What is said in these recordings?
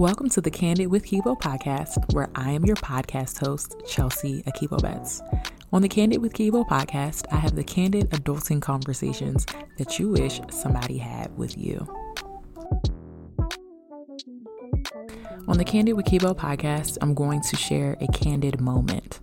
Welcome to the Candid with Kibo podcast, where I am your podcast host, Chelsea Akibo Betts. On the Candid with Kibo podcast, I have the candid adulting conversations that you wish somebody had with you. On the Candid with Kibo podcast, I'm going to share a candid moment.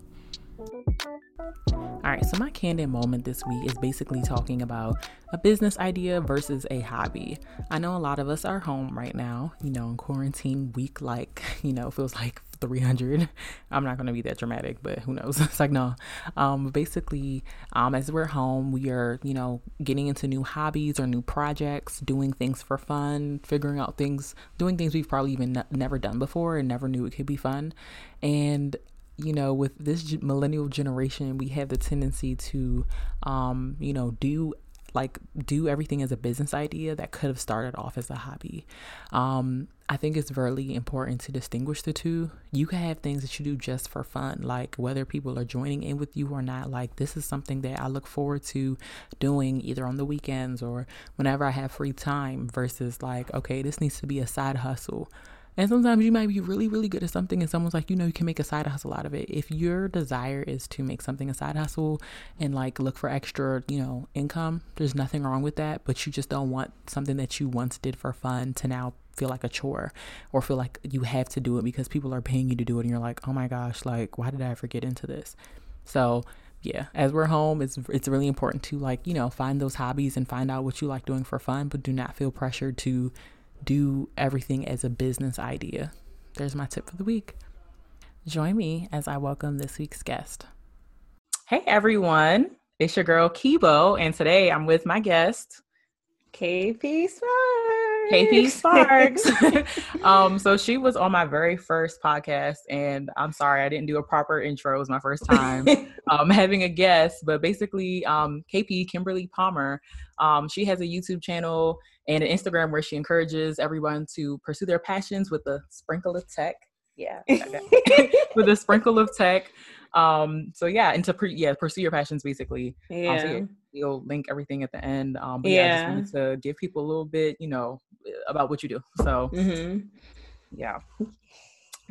Right, so my candid moment this week is basically talking about a business idea versus a hobby. I know a lot of us are home right now, you know, in quarantine week, like, you know, feels like 300. I'm not going to be that dramatic, but who knows? it's like, no. Um, basically, um, as we're home, we are, you know, getting into new hobbies or new projects, doing things for fun, figuring out things, doing things we've probably even never done before and never knew it could be fun. And you know, with this millennial generation, we have the tendency to, um, you know, do like do everything as a business idea that could have started off as a hobby. Um, I think it's really important to distinguish the two. You can have things that you do just for fun, like whether people are joining in with you or not. Like, this is something that I look forward to doing either on the weekends or whenever I have free time, versus like, okay, this needs to be a side hustle and sometimes you might be really, really good at something, and someone's like, you know, you can make a side hustle out of it. If your desire is to make something a side hustle and like look for extra, you know, income, there's nothing wrong with that. But you just don't want something that you once did for fun to now feel like a chore or feel like you have to do it because people are paying you to do it. And you're like, oh my gosh, like, why did I ever get into this? So, yeah, as we're home, it's it's really important to like you know find those hobbies and find out what you like doing for fun, but do not feel pressured to do everything as a business idea. There's my tip for the week. Join me as I welcome this week's guest. Hey everyone, it's your girl Kibo, and today I'm with my guest, KP Sparks. KP Sparks. um, so she was on my very first podcast, and I'm sorry I didn't do a proper intro. It was my first time um, having a guest, but basically, um, KP Kimberly Palmer. Um, she has a YouTube channel and an Instagram where she encourages everyone to pursue their passions with a sprinkle of tech. Yeah, with a sprinkle of tech. Um, so yeah, and to pre- yeah pursue your passions basically. Yeah, um, so you'll link everything at the end. Um, but yeah, yeah, I just wanted to give people a little bit, you know, about what you do. So mm-hmm. yeah.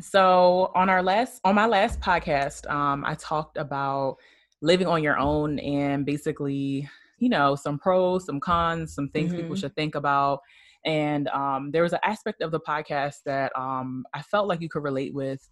So on our last on my last podcast, um, I talked about living on your own and basically you know, some pros, some cons, some things mm-hmm. people should think about. And um, there was an aspect of the podcast that um, I felt like you could relate with.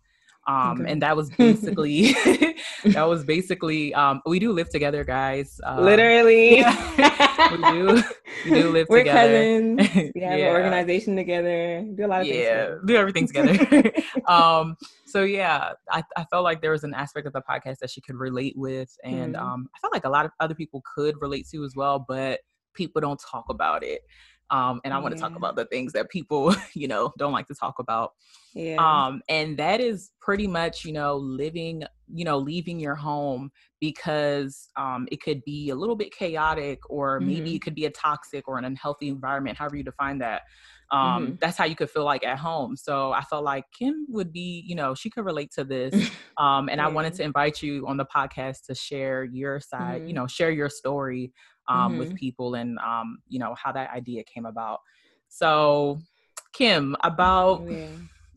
Um, okay. and that was basically that was basically um, we do live together guys um, literally yeah. we do we do live we're together cousins we have yeah. an organization together do a lot of yeah things do everything together um so yeah I, I felt like there was an aspect of the podcast that she could relate with and mm-hmm. um i felt like a lot of other people could relate to as well but people don't talk about it um, and I want to talk about the things that people, you know, don't like to talk about. Yeah. Um, and that is pretty much, you know, living, you know, leaving your home because um, it could be a little bit chaotic or maybe mm-hmm. it could be a toxic or an unhealthy environment, however you define that. Um, mm-hmm. That's how you could feel like at home. So I felt like Kim would be, you know, she could relate to this. Um, and yeah. I wanted to invite you on the podcast to share your side, mm-hmm. you know, share your story um, mm-hmm. with people and um, you know how that idea came about. So, Kim, about yeah.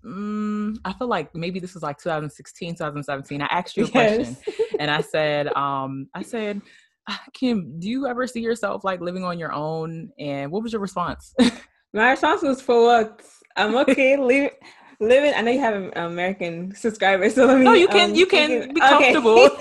mm, I feel like maybe this was like 2016, 2017. I asked you a yes. question, and I said, um, I said, ah, Kim, do you ever see yourself like living on your own? And what was your response? My response was for what? I'm okay. Leave living. I know you have an American subscriber, so let me. No, you can. Um, you can be comfortable.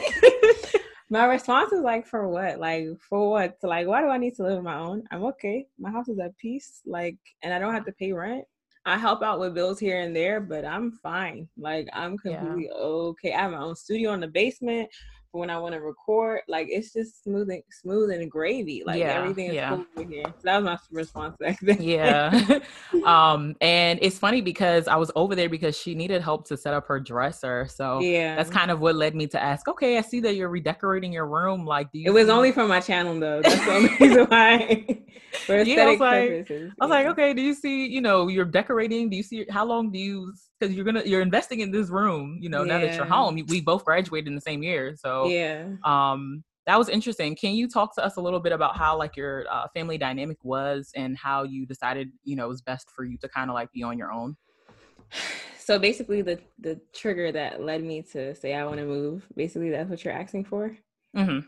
My response is like, for what? Like, for what? Like, why do I need to live on my own? I'm okay. My house is at peace. Like, and I don't have to pay rent. I help out with bills here and there, but I'm fine. Like, I'm completely yeah. okay. I have my own studio in the basement when I want to record. Like it's just smooth and smooth and gravy. Like yeah, everything is yeah. cool here. So that was my response back then. yeah. um, and it's funny because I was over there because she needed help to set up her dresser. So yeah, that's kind of what led me to ask. Okay, I see that you're redecorating your room. Like, do you? It was only for my channel though. That's the only reason why. for aesthetic yeah, I was like, purposes. I was yeah. like, okay, do you see? You know, you're decorating. Do you see? How long do you because you're gonna you're investing in this room you know yeah. now that you're home we both graduated in the same year so yeah um that was interesting can you talk to us a little bit about how like your uh, family dynamic was and how you decided you know it was best for you to kind of like be on your own So basically, the the trigger that led me to say I want to move. Basically, that's what you're asking for. Mm-hmm.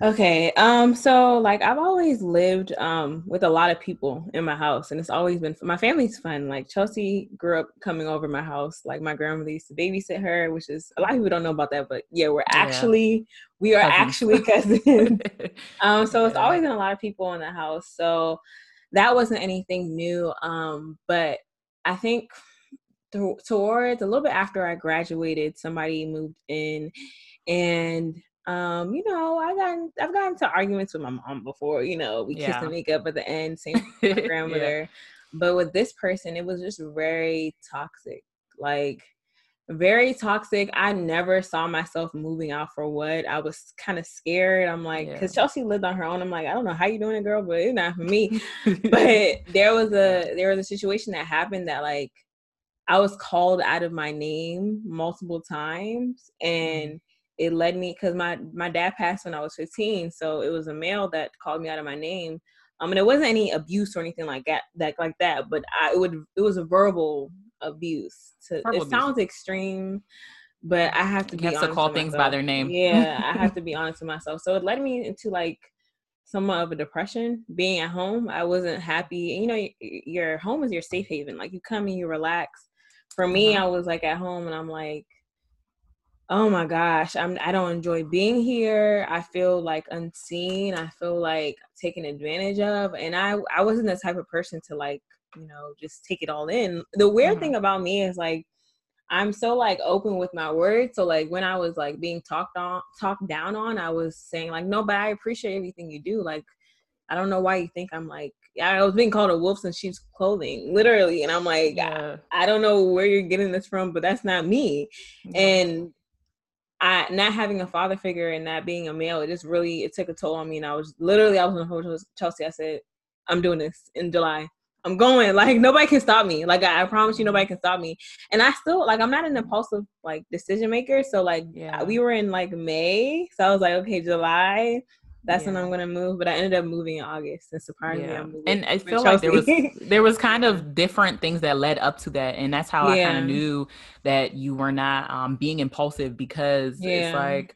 Okay. Um. So like I've always lived um with a lot of people in my house, and it's always been my family's fun. Like Chelsea grew up coming over my house. Like my grandmother used to babysit her, which is a lot of people don't know about that, but yeah, we're Yeah. actually we are Cousins. actually cousins. um. So it's Yeah. always been a lot of people in the house. So that wasn't anything new. Um. But I think th- towards a little bit after I graduated, somebody moved in, and um, you know, I got I've gotten to arguments with my mom before. You know, we kiss Yeah. and make up at the end. Same with my grandmother, but with this person, it was just very toxic. Like very toxic. I never saw myself moving out for what. I was kind of scared. I'm like, because Yeah. Chelsea lived on her own. I'm like, I don't know how you doing it, girl, but it's not for me but there was a there was a situation that happened that like I was called out of my name multiple times and it led me because my my dad passed when I was 15 so it was a male that called me out of my name um and it wasn't any abuse or anything like that that like that but I it would it was a verbal abuse to Verbal it abuse. sounds extreme but I have to You be have to call things by their name. yeah I have to be honest with myself so it led me into like somewhat of a depression being at home i wasn't happy and you know your home is your safe haven like you come and you relax for me Uh-huh. i was like at home and i'm like oh my gosh i'm i don't enjoy being here i feel like unseen i feel like taken advantage of and i i wasn't the type of person to like you know just take it all in the weird Mhm. thing about me is like I'm so like open with my words. So like when I was like being talked on talked down on, I was saying like, no, but I appreciate everything you do. Like, I don't know why you think I'm like yeah, I was being called a wolf in sheep's clothing, literally. And I'm like, yeah. I don't know where you're getting this from, but that's not me. And I not having a father figure and not being a male, it just really it took a toll on me. And I was literally I was on the phone with Chelsea. I said, I'm doing this in July. I'm going. Like nobody can stop me. Like I, I promise you, nobody can stop me. And I still like I'm not an impulsive like decision maker. So like Yeah. we were in like May, so I was like, okay, July. That's when I'm gonna move. But I ended up moving in August, and surprisingly, Yeah. I'm moving. And I feel like there was there was kind of different things that led up to that, and that's how I kind of knew that you were not um, being impulsive because Yeah. it's like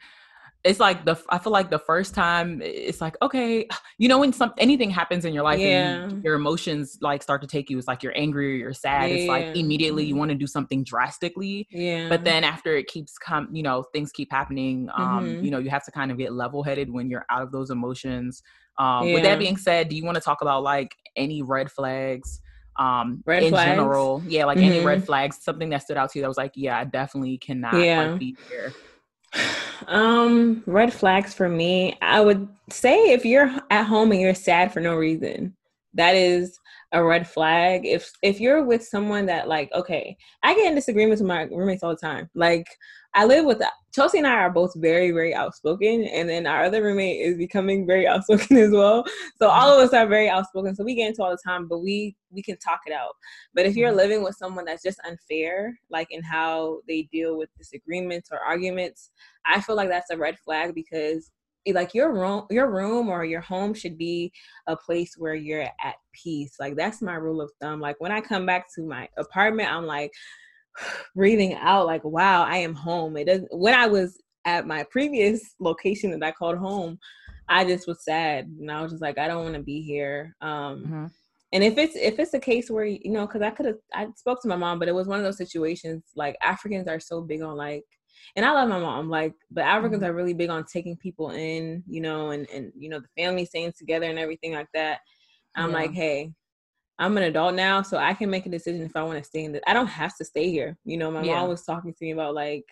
it's like the I feel like the first time it's like okay, you know when some anything happens in your life and Yeah. your emotions like start to take you, it's like you're angry or you're sad. It's like immediately you Mhm. want to do something drastically, yeah. but then after it keeps come you know things keep happening um Mhm. you know you have to kind of get level headed when you're out of those emotions um with that being said do you want to talk about like any red flags um Red in flags? general yeah like any red Mhm. flags something that stood out to you that was like yeah i definitely cannot Yeah. like be here Um, red flags for me. I would say if you're at home and you're sad for no reason, that is a red flag. If if you're with someone that like, okay, I get in disagreements with my roommates all the time. Like I live with Chelsea and I are both very, very outspoken, and then our other roommate is becoming very outspoken as well. So all of us are very outspoken. So we get into all the time, but we we can talk it out. But if you're Mhm. living with someone that's just unfair, like in how they deal with disagreements or arguments, I feel like that's a red flag because eh, like your room your room or your home should be a place where you're at peace. Like that's my rule of thumb. Like when I come back to my apartment, I'm like breathing out like wow, I am home. It doesn't when I was at my previous location that I called home, I just was sad and I was just like I don't want to be here. Um Mhm. and if it's if it's a case where you know because i could have i spoke to my mom but it was one of those situations like africans are so big on like and i love my mom like but africans Mhm. are really big on taking people in you know and and you know the family staying together and everything like that i'm Yeah. like hey i'm an adult now so i can make a decision if i want to stay in this i don't have to stay here. You know my Yeah. mom was talking to me about like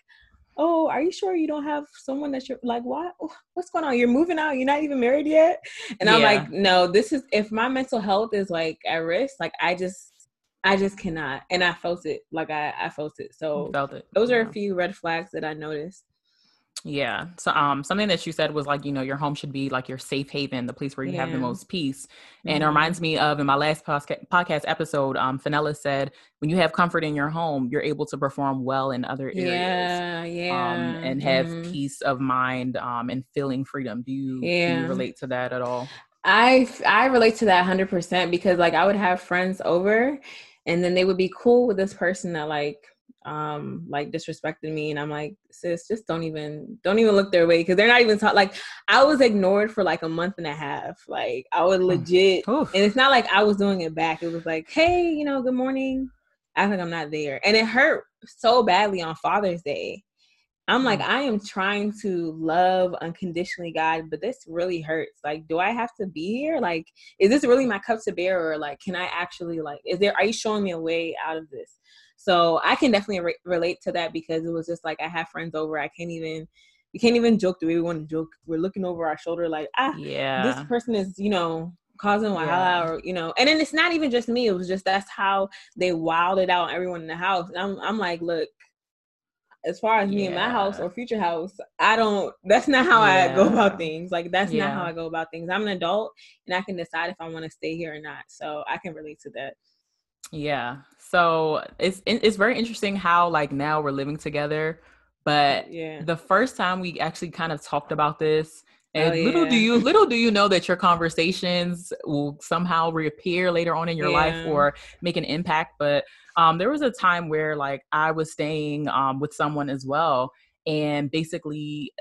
oh are you sure you don't have someone that you're like what oh, what's going on? You're moving out? You're not even married yet? And i'm like no this is if my mental health is like at risk like i just i just cannot. And i felt it like i i felt it. So felt it. those are a few red flags that i noticed Yeah. So um something that you said was like, you know, your home should be like your safe haven, the place where you have the most peace. And it Mhm. reminds me of in my last podcast episode, um Fenella said when you have comfort in your home, you're able to perform well in other areas. yeah yeah Um, and have mhm. peace of mind um, and feeling freedom. Do you, do you relate to that at all? I I relate to that hundred percent because like I would have friends over, and then they would be cool with this person that like um like disrespected me and i'm like sis just don't even don't even look their way because they're not even ta- like i was ignored for like a month and a half. Like i was legit Oof. and it's not like i was doing it back. It was like hey you know good morning. I think i'm not there and it hurt so badly on father's day. I'm like mm. i am trying to love unconditionally god but this really hurts. Like do i have to be here? Like is this really my cup to bear or like can i actually like is there are you showing me a way out of this so I can definitely re- relate to that because it was just like I have friends over. I can't even we can't even joke the way we want to joke. We're looking over our shoulder like ah yeah this person is you know causing wahala yeah. or you know and then it's not even just me it was just that's how they wilded out everyone in the house and I'm, I'm like look as far as me in my house or future house i don't that's not how yeah. i go about things like that's yeah. not how i go about things i'm an adult and i can decide if i want to stay here or not so i can relate to that yeah. So it's it's very interesting how like now we're living together, but yeah. the first time we actually kind of talked about this and oh, yeah. little do you little do you know that your conversations will somehow reappear later on in your yeah. life or make an impact, but um there was a time where like I was staying um with someone as well and basically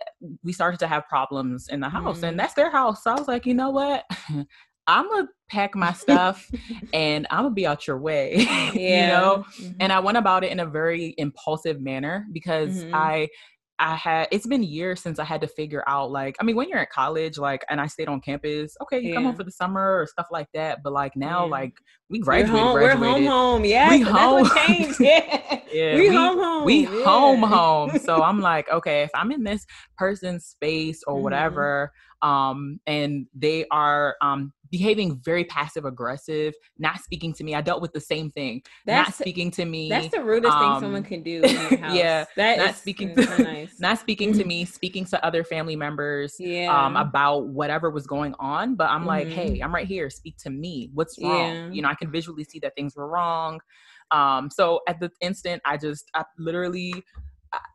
we started to have problems in the house mm. and that's their house so i was like you know what I'm gonna pack my stuff and I'm gonna be out your way, yeah. you know. Mm-hmm. And I went about it in a very impulsive manner because mm-hmm. I I had it's been years since I had to figure out like I mean when you're at college like and I stayed on campus okay you yeah. come home for the summer or stuff like that but like now yeah. like we graduated home, graduated we're home home yeah we home yeah, yeah we, we home home we yeah. home home so I'm like okay if I'm in this person's space or mm-hmm. whatever um and they are um behaving very passive aggressive, not speaking to me. I dealt with the same thing. That's, not speaking to me. That's the rudest um, thing someone can do. yeah, that not speaking to nice. not speaking to me, speaking to other family members. Um, yeah. Um, about whatever was going on. But I'm mm-hmm. like, hey, mm-hmm. I'm right here. Speak to me. What's wrong? Yeah. You know, I can visually see that things were wrong. Um, so at the instant, I just, I literally,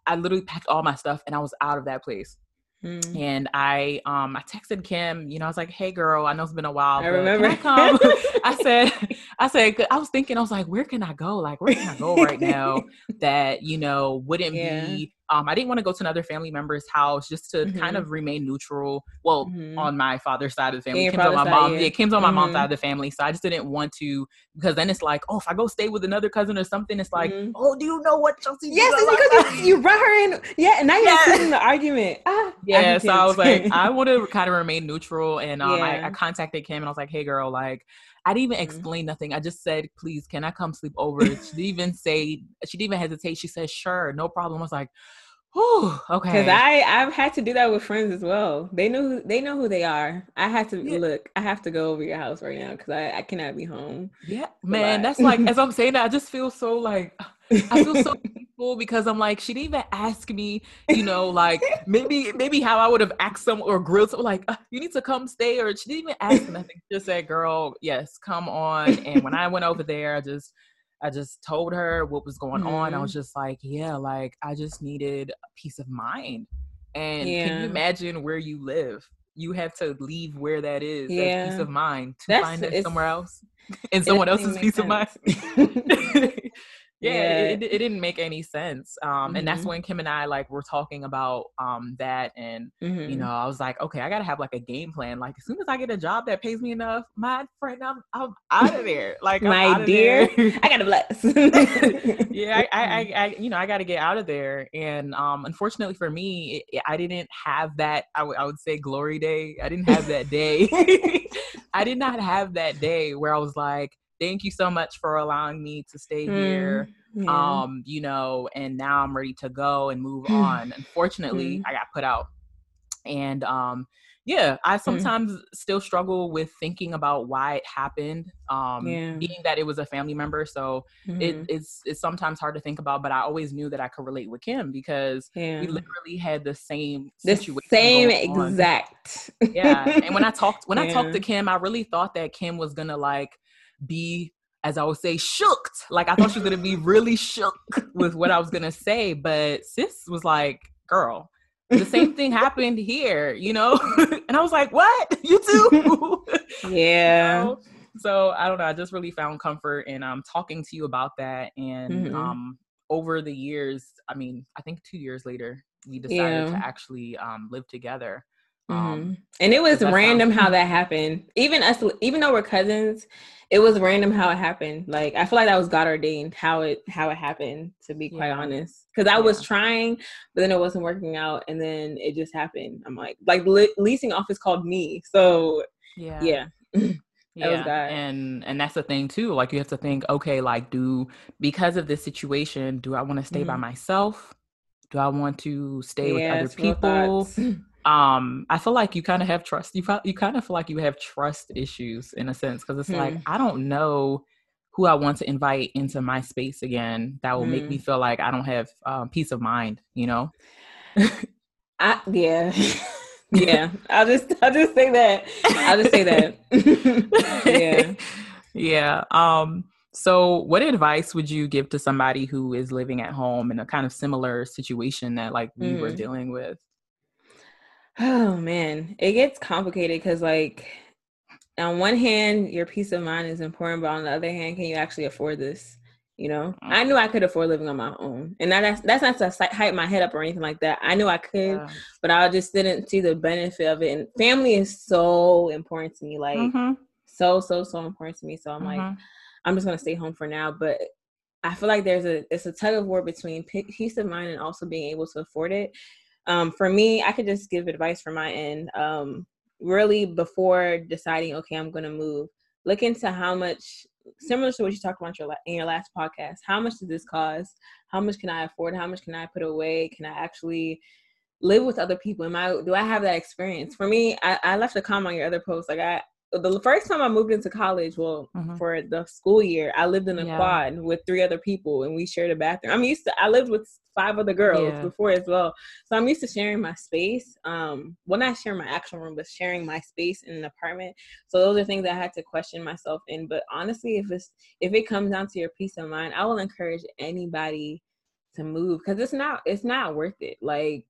I literally packed all my stuff and I was out of that place. Mm. And I um I texted Kim, you know, I was like, "Hey girl, I know it's been a while. I remember. I, come? I said, I said, I was thinking, I was like, where can I go? Like, where can I go right now that you know wouldn't yeah. be um, I didn't want to go to another family member's house just to mm-hmm. kind of remain neutral. Well, mm-hmm. on my father's side of the family, Kim's on my mom. Yeah. yeah, Kim's on my mm-hmm. mom's side of the family. So I just didn't want to because then it's like, oh, if I go stay with another cousin or something, it's like, mm-hmm. oh, do you know what Chelsea? Yes, because you, you brought her in. Yeah, and now you're yeah. in the argument. Ah, yeah, so I was like, I want to kind of remain neutral, and um, yeah. I, I contacted Kim and I was like, hey, girl, like I didn't even mm-hmm. explain nothing. I just said, please, can I come sleep over? she didn't even say, she didn't even hesitate. She said, sure, no problem. I was like, Oh, okay. Because I I've had to do that with friends as well. They know who they know who they are. I have to yeah. look. I have to go over your house right now because I I cannot be home. Yeah, man. That's like as I'm saying that, I just feel so like I feel so peaceful because I'm like she didn't even ask me. You know, like maybe maybe how I would have asked some or grilled some like uh, you need to come stay or she didn't even ask nothing. She just said, "Girl, yes, come on." And when I went over there, I just I just told her what was going mm-hmm. on. I was mm-hmm. just like, yeah, like I just needed peace of mind. And yeah. can you imagine where you live? You have to leave where that is, yeah. peace of mind, to That's, find it somewhere else, in someone else's peace sense. of mind. yeah, yeah. It, it, didn't make any sense um mm-hmm. and that's mm-hmm. when kim and i like were talking about um that and mm-hmm. you know i was like okay i gotta have like a game plan like as soon as i get a job that pays me enough my friend i'm, I'm out of there like my dear i gotta bless yeah I, I, I, I, you know i gotta get out of there and um unfortunately for me it, i didn't have that I, w- I would say glory day i didn't have that day i did not have that day where i was like thank you so much for allowing me to stay mm, here yeah. um you know and now i'm ready to go and move on unfortunately mm. i got put out and um yeah i mm. sometimes mm. still struggle with thinking about why it happened um yeah. being that it was a family member so mm-hmm. it, it's it's sometimes hard to think about but i always knew that i could relate with kim because yeah. we literally had the same the same exact yeah and when i talked when yeah. i talked to kim i really thought that kim was gonna like be as I would say, shook. Like I thought she was gonna be really shook with what I was gonna say, but sis was like, "Girl, the same thing happened here," you know. and I was like, "What? You too?" Yeah. You know? so I don't know. I just really found comfort in um talking to you about that. And mm-hmm. um over the years, I mean, I think two years later, we decided yeah. to actually um live together. Mm-hmm. Um, and it was random how that happened. Even us, even though we're cousins, it was random how it happened. Like I feel like that was God ordained how it how it happened. To be quite yeah. honest, because I yeah. was trying, but then it wasn't working out, and then it just happened. I'm like, like le- leasing office called me, so yeah, yeah. yeah and and that's the thing too like you have to think okay like do because of this situation do i want to stay mm-hmm. by myself do i want to stay yeah, with other people um i feel like you kind of have trust you you kind of feel like you have trust issues in a sense because it's hmm. like i don't know who i want to invite into my space again that will hmm. make me hmm. feel like i don't have um, peace of mind you know i yeah yeah i'll just i'll just say that i'll just say that yeah yeah um so what advice would you give to somebody who is living at home in a kind of similar situation that like we mm. were dealing with Oh man, it gets complicated because like on one hand, your peace of mind is important, but on the other hand, can you actually afford this? You know, I knew I could afford living on my own, and that's that's not to hype my head up or anything like that. I knew I could, yeah. but I just didn't see the benefit of it. And family is so important to me, like mm-hmm. so so so important to me. So I'm mm-hmm. like, I'm just gonna stay home for now. But I feel like there's a it's a tug of war between peace of mind and also being able to afford it um, for me, I could just give advice from my end. Um, really, before deciding, okay, I'm going to move, look into how much, similar to what you talked about your, in your last podcast, how much does this cost? How much can I afford? How much can I put away? Can I actually live with other people? Am I do I have that experience? For me, I, I left a comment on your other post. Like I the first time I moved into college, well, mm-hmm. for the school year, I lived in a yeah. quad with three other people and we shared a bathroom. I'm used to I lived with five other girls yeah. before as well. So I'm used to sharing my space. Um, well not sharing my actual room, but sharing my space in an apartment. So those are things I had to question myself in. But honestly, if it's if it comes down to your peace of mind, I will encourage anybody to move because it's not it's not worth it. Like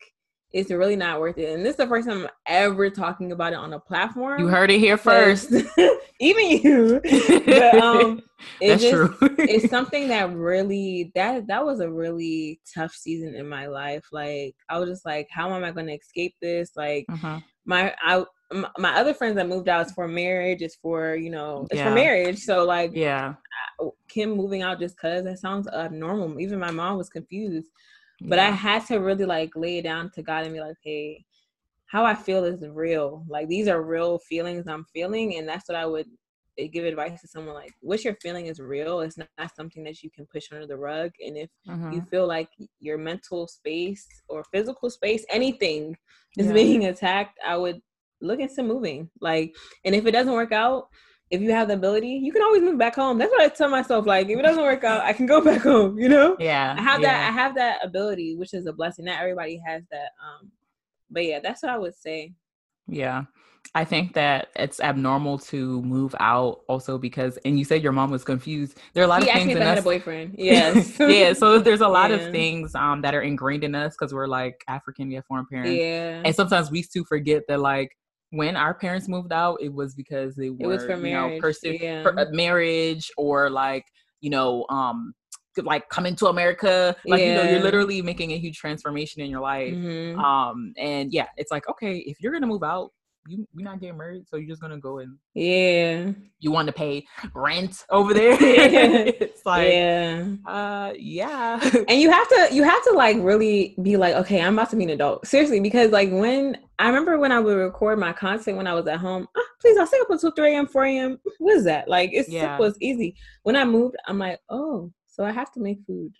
it's really not worth it. And this is the first time I'm ever talking about it on a platform. You heard it here first. even you. but um it's just, true. it's something that really that that was a really tough season in my life. Like I was just like, how am I gonna escape this? Like uh-huh. my I my other friends that moved out is for marriage, it's for, you know, it's yeah. for marriage. So like yeah. Kim moving out just cause that sounds abnormal. Even my mom was confused. But I had to really like lay it down to God and be like, hey, how I feel is real. Like these are real feelings I'm feeling, and that's what I would eh, give advice to someone like what you're feeling is real it's not, not something that you can push under the rug and if mm-hmm. you feel like your mental space or physical space anything is yeah. being attacked i would look into moving like and if it doesn't work out if you have the ability, you can always move back home. That's what I tell myself. Like, if it doesn't work out, I can go back home. You know? Yeah. I have yeah. that. I have that ability, which is a blessing. Not everybody has that. Um, but yeah, that's what I would say. Yeah. I think that it's abnormal to move out also because, and you said your mom was confused. There are a lot he of things. in us. had a boyfriend. Yes. yeah. So there's a lot yeah. of things um, that are ingrained in us because we're like African, we have foreign parents. Yeah. And sometimes we too forget that like when our parents moved out, it was because they were it was for marriage, know, yeah. for, marriage or like you know, um, like coming to America. Like yeah. you know, you're literally making a huge transformation in your life. Mm-hmm. Um, and yeah, it's like okay, if you're gonna move out, you you're not getting married, so you're just gonna go and yeah. You want to pay rent over there? it's like yeah, uh, yeah. and you have to you have to like really be like, okay, I'm about to be an adult, seriously, because like when I remember when I would record my content when I was at home, oh, please, I'll stay up until 3 a.m., 4 a.m. What is that? Like it's yeah. simple, it's easy. When I moved, I'm like, oh, so I have to make food.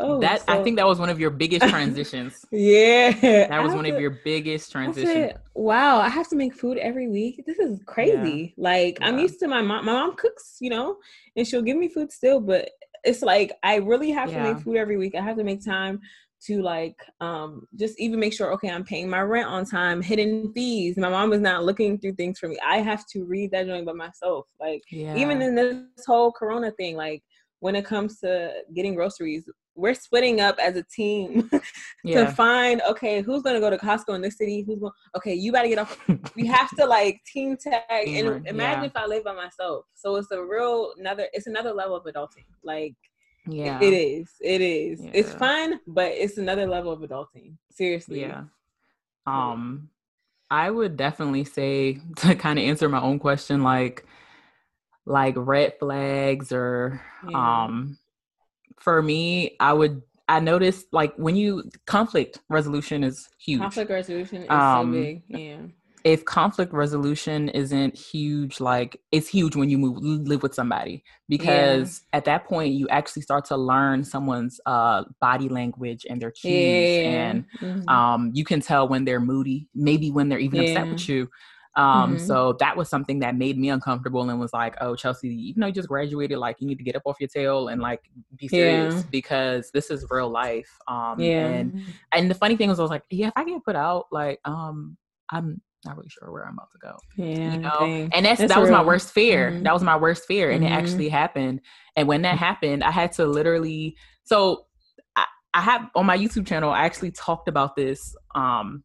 Oh, that so... I think that was one of your biggest transitions. yeah, that was one to... of your biggest transitions. Wow, I have to make food every week. This is crazy. Yeah. Like yeah. I'm used to my mom. My mom cooks, you know, and she'll give me food still, but it's like I really have yeah. to make food every week. I have to make time to like um just even make sure okay i'm paying my rent on time hidden fees my mom is not looking through things for me i have to read that joint by myself like yeah. even in this whole corona thing like when it comes to getting groceries we're splitting up as a team Yeah. to find okay who's gonna go to Costco in this city who's going okay you gotta get off we have to like team tag and imagine yeah. if I live by myself so it's a real another it's another level of adulting like yeah. it is it is it's fun but it's another level of adulting seriously Yeah. Um, I would definitely say to kind of answer my own question, like, like red flags or Yeah. um, for me, I would. I noticed like when you conflict resolution is huge. conflict resolution is Um, so big yeah if conflict resolution isn't huge, like it's huge when you move live with somebody because at that point you actually start to learn someone's uh body language and their cues and Mhm. um you can tell when they're moody maybe when they're even upset with you um Mhm. so that was something that made me uncomfortable and was like oh chelsea even though you just graduated like you need to get up off your tail and like be serious Yeah. because this is real life um yeah and and the funny thing was i was like yeah if i get put out like um i'm not really sure where i'm about to go yeah you know dang. and that's, That's that was my worst fear Mhm. that was my worst fear and it Mhm. actually happened and when that happened i had to literally so I, I have on my youtube channel i actually talked about this um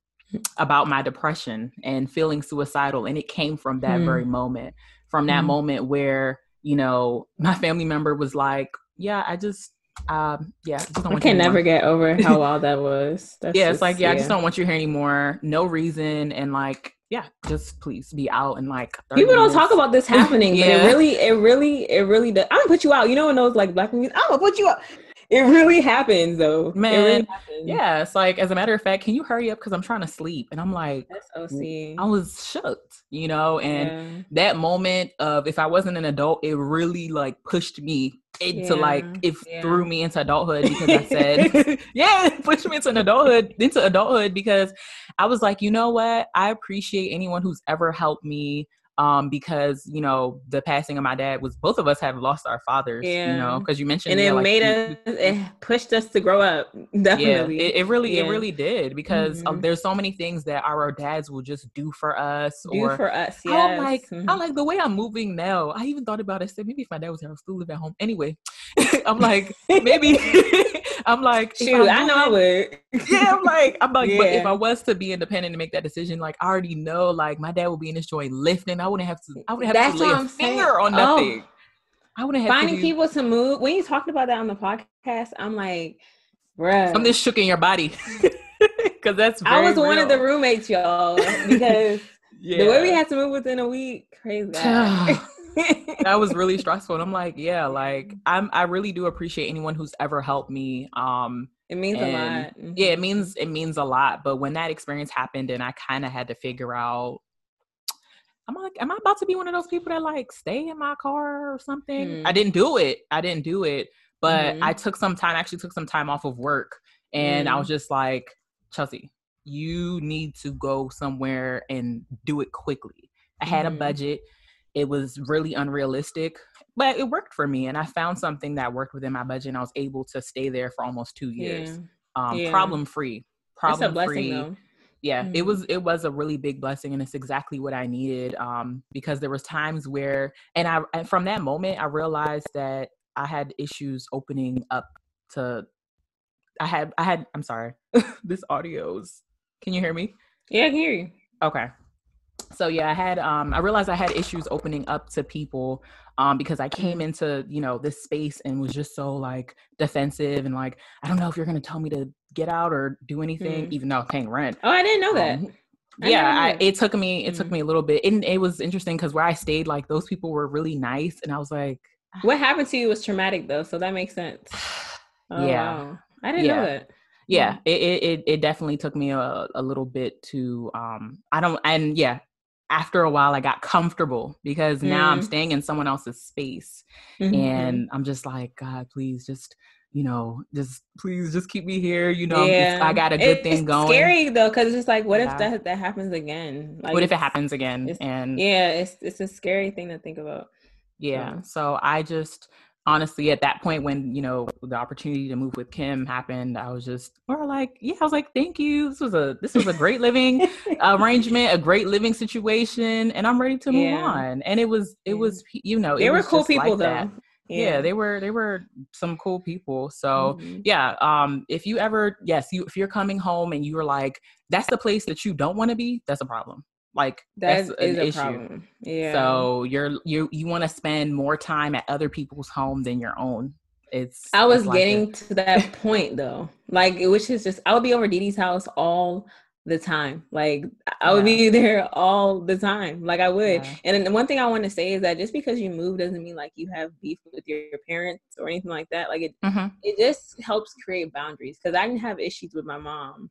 about my depression and feeling suicidal and it came from that Hmm. very moment from that Mhm. moment where you know my family member was like yeah i just um yeah just don't I can never get over how wild that was. That's yeah, just, it's like, yeah, I just don't want you here anymore. No reason. And like, yeah, just please be out and like 30 People don't talk about this happening, but it really, it really, it really does. I'm gonna put you out. You know, in those like black movies, I'm gonna put you out. It really happens, though. Man, really happens. Yeah, it's like, as a matter of fact, can you hurry up? Because I'm trying to sleep. And I'm like, that's OC. I was shocked, you know, and yeah. that moment of if I wasn't an adult, it really like pushed me into like Yeah, it yeah. threw me into adulthood because I said yeah, it pushed me into an adulthood into adulthood because I was like, you know what? I appreciate anyone who's ever helped me um because you know the passing of my dad was both of us have lost our fathers Yeah. you know because you mentioned and yeah, it like, made us, it pushed us to grow up. Definitely. yeah, it, it really, it really did because uh, Mhm. there's so many things that our dads will just do for us. Do or for us. Yes. I'm like, Mhm. I'm like the way I'm moving now. I even thought about it. I said maybe if my dad was here, I'd still live at home. Anyway, I'm like maybe. I'm like, Shoot, I know I would. yeah, I'm like, I'm like, but if I was to be independent and make that decision, like I already know, like my dad would be in this joint lifting. I wouldn't have to. I wouldn't have That's to lay a I'm saying. finger on Oh. nothing. I wouldn't have Finding to do people to move. When you talked about that on the podcast, I'm like, bruh. something shook in your body because that's. I was one of the roommates, y'all, because yeah. the way we had to move within a week, crazy. that was really stressful. And I'm like, yeah, like I'm I really do appreciate anyone who's ever helped me. Um it means a and- lot. Mhm. yeah, it means it means a lot. But when that experience happened and I kind of had to figure out I'm like, am I about to be one of those people that like stay in my car or something? I Hmm. didn't do it. I didn't do it. But Mhm. I took some time, actually took some time off of work. And I was just like, Chelsea, you need to go somewhere and do it quickly. I had a budget. It was really unrealistic, but it worked for me. And I found something that worked within my budget. And I was able to stay there for almost two years, Yeah. um, Yeah. problem free. Problem blessing, free though. yeah it Mhm. was it was a really big blessing and it's exactly what i needed um because there was times where and i and from that moment i realized that i had issues opening up to i had i had i'm sorry this audio's can you hear me Yeah, I can hear you. okay so yeah i had um i realized i had issues opening up to people um because i came Mhm. into you know this space and was just so like defensive and like i don't know if you're gonna tell me to get out or do anything Mhm. even though i'm paying rent Oh, I didn't know that. um, I yeah, I, it took me it took Mhm. me a little bit, and it was interesting because where I stayed, like those people were really nice, and I was like, What happened to you was traumatic, though, so that makes sense. Oh, Yeah. wow. I didn't Yeah. know that. yeah, it, it it it definitely took me a, a little bit to um I don't and yeah, after a while I got comfortable because now I'm Mm. staying in someone else's space, Mhm. and I'm just like, God, please just you know, just please just keep me here. You know, it's- I got a good It- thing it's going. Scary though, because it's just like, what Yeah. if that that happens again? Like, What if it happens again? And Yeah, it's it's a scary thing to think about. Yeah. So- So I just honestly at that point when, you know, the opportunity to move with Kim happened, I was just or like, yeah, I was like, thank you. This was a this was a great living arrangement, a great living situation, and I'm ready to move Yeah. on. And it was it Yeah. was you know, They were cool people like though. yeah. yeah. they were they were some cool people so mm-hmm. yeah um if you ever yes you if you're coming home and you're like that's the place that you don't want to be that's a problem like that that's is an issue. Problem. Yeah. So you're you you want to spend more time at other people's home than your own. It's I was getting to that point though. Like which is just I would be over Dee Dee's house all the time. Like I would yeah. be there all the time. Like I would. Yeah. And one thing I want to say is that just because you move doesn't mean like you have beef with your, your parents or anything like that. Like it mm-hmm. it just helps create boundaries. Cause I didn't have issues with my mom.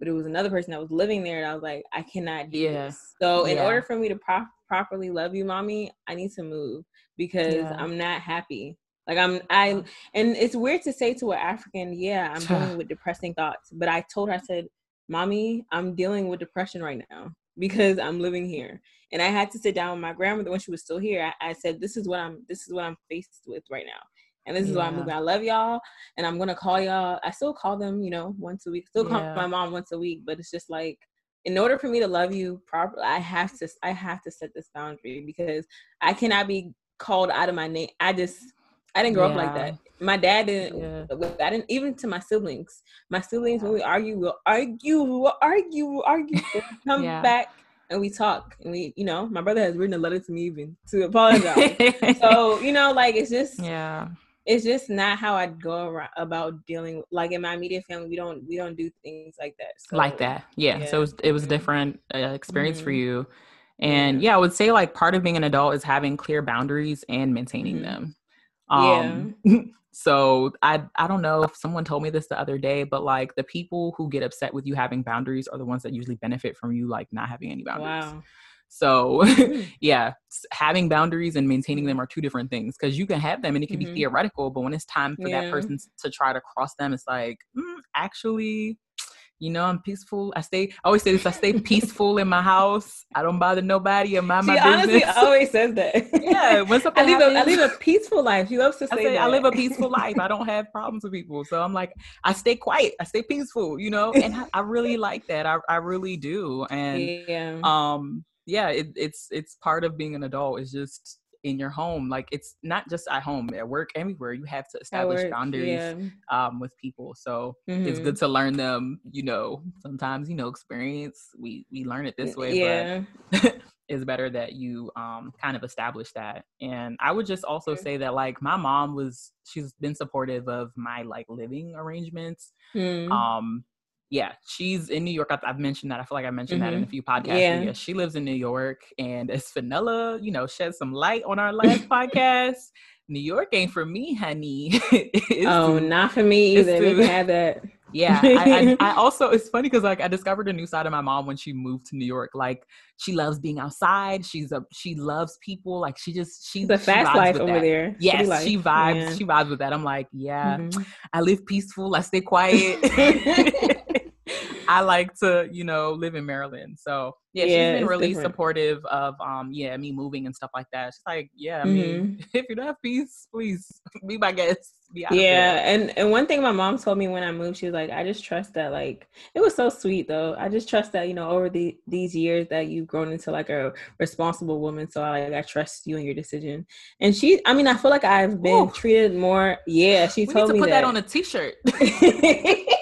But it was another person that was living there, and I was like, I cannot do yeah. this. So, in order for me to pro- properly love you, mommy, I need to move because I'm not happy. Like I'm I and it's weird to say to an African, yeah, I'm dealing with depressing thoughts. But I told her, I said, mommy, I'm dealing with depression right now because I'm living here. And I had to sit down with my grandmother when she was still here. I, I said, this is what I'm, this is what I'm faced with right now. And this is yeah. why I'm moving. I love y'all. And I'm going to call y'all. I still call them, you know, once a week, still call yeah. my mom once a week, but it's just like, in order for me to love you properly, I have to, I have to set this boundary because I cannot be called out of my name. I just, I didn't grow yeah. up like that. My dad didn't. Yeah. I didn't even to my siblings. My siblings, when we argue, we'll argue, we'll argue, we'll argue. come yeah. back and we talk, and we, you know, my brother has written a letter to me even to apologize. so you know, like it's just, yeah, it's just not how I go around about dealing. Like in my immediate family, we don't, we don't do things like that. So, like that, yeah. yeah. So it was, it was a different uh, experience mm-hmm. for you. And yeah, I would say like part of being an adult is having clear boundaries and maintaining mm-hmm. them. Um, yeah. so I I don't know if someone told me this the other day, but like the people who get upset with you having boundaries are the ones that usually benefit from you like not having any boundaries. Wow. So hmm. yeah, having boundaries and maintaining them are two different things because you can have them and it can mm-hmm. be theoretical, but when it's time for yeah. that person to try to cross them, it's like mm, actually you know, I'm peaceful. I stay. I always say this. I stay peaceful in my house. I don't bother nobody. I mind she my honestly business. always says that. yeah, when something I live, happens, a, I live a peaceful life. She loves to say, I, say I live a peaceful life. I don't have problems with people. So I'm like, I stay quiet. I stay peaceful. You know, and I, I really like that. I I really do. And yeah. um, yeah, it, it's it's part of being an adult. Is just in your home like it's not just at home at work everywhere you have to establish work, boundaries yeah. um, with people so mm-hmm. it's good to learn them you know sometimes you know experience we we learn it this way yeah. but it's better that you um, kind of establish that and i would just also say that like my mom was she's been supportive of my like living arrangements mm. um yeah, she's in New York. I've, I've, mentioned that. I feel like I mentioned mm-hmm. that in a mm-hmm. few podcasts. Yeah. yeah. she lives in New York, and as Fenella, you know, shed some light on our last podcast. New York ain't for me, honey. oh, too, not for me either. Too, we had that. Yeah, I, I, I, also it's funny because like I discovered a new side of my mom when she moved to New York. Like she loves being outside. She's a she loves people. Like she just she's the fast life over that. there. Yes, she vibes. Yeah. She vibes with that. I'm like, yeah, mm-hmm. I live peaceful. I stay quiet. I like to, you know, live in Maryland. So yeah, yeah she's been really different. supportive of um yeah, me moving and stuff like that. She's like, yeah, I mean, mm-hmm. if you don't have peace, please be my guest. Be yeah, and and one thing my mom told me when I moved, she was like, I just trust that like it was so sweet though. I just trust that, you know, over the these years that you've grown into like a responsible woman. So I like I trust you and your decision. And she I mean, I feel like I've been Ooh. treated more yeah, she we told need to me put that, that on a t-shirt.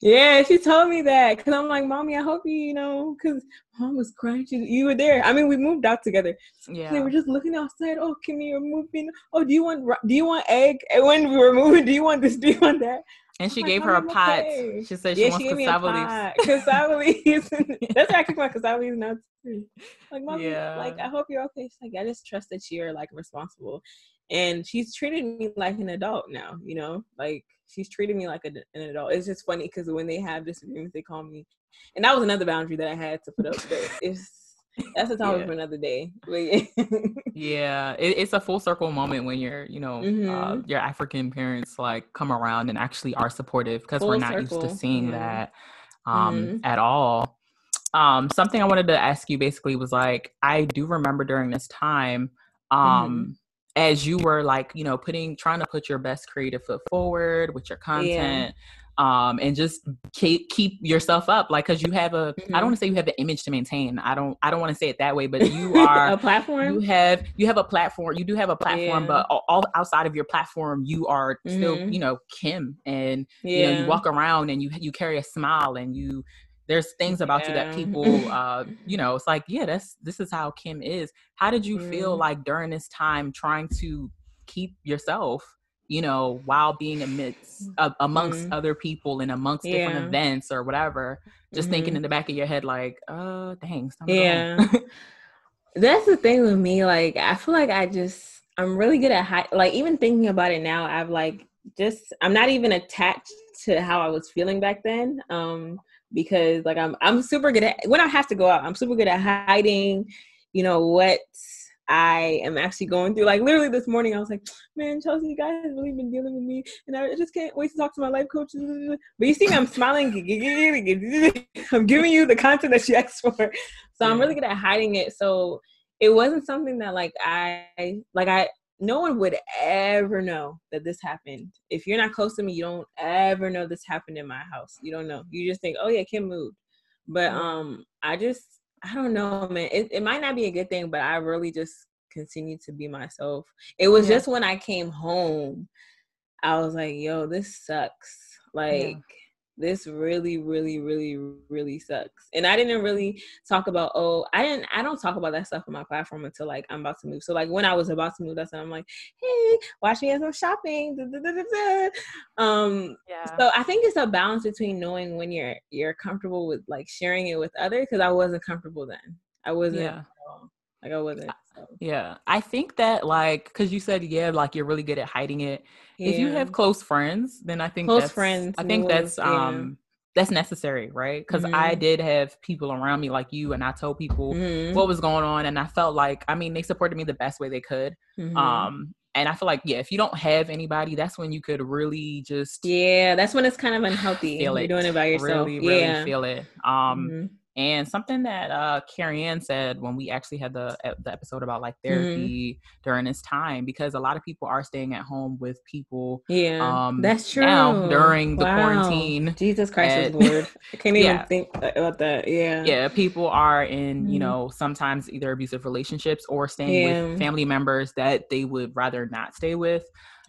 Yeah, she told me that because I'm like, mommy, I hope you, you know, because mom was crying. She, you were there. I mean, we moved out together. Yeah, they were just looking outside. Oh, can we remove moving. Oh, do you want do you want egg? And when we were moving, do you want this? Do you want that? And she gave her a pot. Okay. She said she yeah, wants she cassava leaves. Cassava leaves. That's actually my cassava leaves now too. Like, mommy, yeah. like I hope you're okay. She's like, I just trust that you're like responsible, and she's treated me like an adult now. You know, like she's treating me like a, an adult. It's just funny because when they have disagreements, they call me, and that was another boundary that I had to put up. But it's that's a topic yeah. for another day. yeah, it, it's a full circle moment when you're, you know, uh, mm-hmm. uh, your African parents like come around and actually are supportive because we're not circle. used to seeing yeah. that um, mm-hmm. at all. Um, something I wanted to ask you basically was like, I do remember during this time, um, mm-hmm as you were like you know putting trying to put your best creative foot forward with your content um, and just keep keep yourself up, like because you have a. Mm-hmm. I don't want to say you have an image to maintain. I don't. I don't want to say it that way, but you are a platform. You have you have a platform. You do have a platform, yeah. but all, all, outside of your platform, you are mm-hmm. still you know Kim, and yeah. you know you walk around and you you carry a smile and you there's things about yeah. you that people uh you know it's like yeah that's this is how kim is how did you mm. feel like during this time trying to keep yourself you know while being amidst uh, amongst mm. other people and amongst yeah. different events or whatever just mm-hmm. thinking in the back of your head like uh thanks yeah that's the thing with me like i feel like i just i'm really good at high like even thinking about it now i've like just i'm not even attached to how i was feeling back then um because like I'm I'm super good at when I have to go out, I'm super good at hiding, you know, what I am actually going through. Like literally this morning I was like, man, Chelsea, you guys have really been dealing with me and I just can't wait to talk to my life coach. But you see me, I'm smiling. I'm giving you the content that you asked for. So. I'm really good at hiding it. So it wasn't something that like I like I no one would ever know that this happened. If you're not close to me, you don't ever know this happened in my house. You don't know. You just think, oh yeah, Kim moved. But um, I just I don't know, man. It it might not be a good thing, but I really just continue to be myself. It was yeah. just when I came home, I was like, yo, this sucks. Like yeah this really really really really sucks and i didn't really talk about oh i didn't i don't talk about that stuff on my platform until like i'm about to move so like when i was about to move that's when i'm like hey watch me as i'm shopping da, da, da, um yeah. so i think it's a balance between knowing when you're you're comfortable with like sharing it with others because i wasn't comfortable then i wasn't yeah. like i wasn't. Yeah i think that like because you said yeah like you're really good at hiding it yeah. if you have close friends then i think close that's, friends i think that's um that's necessary right because mm-hmm. i did have people around me like you and i told people mm-hmm. what was going on and i felt like i mean they supported me the best way they could mm-hmm. um and I feel like, yeah, if you don't have anybody, that's when you could really just yeah, that's when it's kind of unhealthy. Feel it. You're doing it by yourself. Really, really yeah. feel it. Um, mm-hmm. And something that uh, Carrie Ann said when we actually had the the episode about like mm-hmm. therapy mm-hmm. during this time, because a lot of people are staying at home with people. Yeah, um, that's true. Now during the wow. quarantine, Jesus Christ and, is Lord. I can't even yeah. think about that. Yeah, yeah. People are in mm-hmm. you know sometimes either abusive relationships or staying yeah. with family members that they would rather not stay with.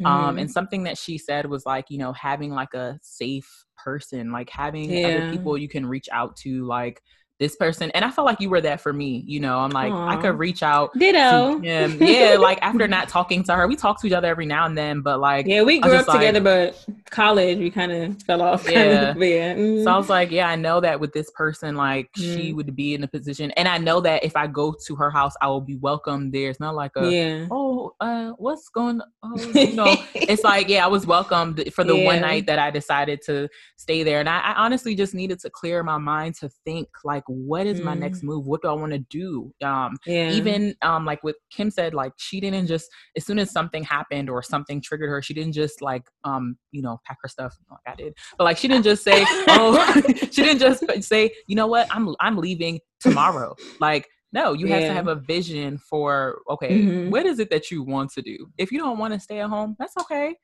Um, mm-hmm. Um, and something that she said was like, you know, having like a safe person, like having yeah. other people you can reach out to, like this person and i felt like you were that for me you know i'm like Aww. i could reach out ditto yeah like after not talking to her we talk to each other every now and then but like yeah we grew up like, together but college we kind of fell off yeah, yeah. Mm-hmm. so i was like yeah i know that with this person like mm-hmm. she would be in a position and i know that if i go to her house i will be welcome there it's not like a yeah oh uh what's going on you know it's like yeah i was welcomed for the yeah. one night that i decided to stay there and I, I honestly just needed to clear my mind to think like what is my next mm. move what do i want to do um yeah. even um like what kim said like she didn't just as soon as something happened or something triggered her she didn't just like um you know pack her stuff like i did but like she didn't just say oh she didn't just say you know what i'm i'm leaving tomorrow like no, you have to have a vision for okay, mm-hmm. what is it that you want to do? If you don't want to stay at home, that's okay.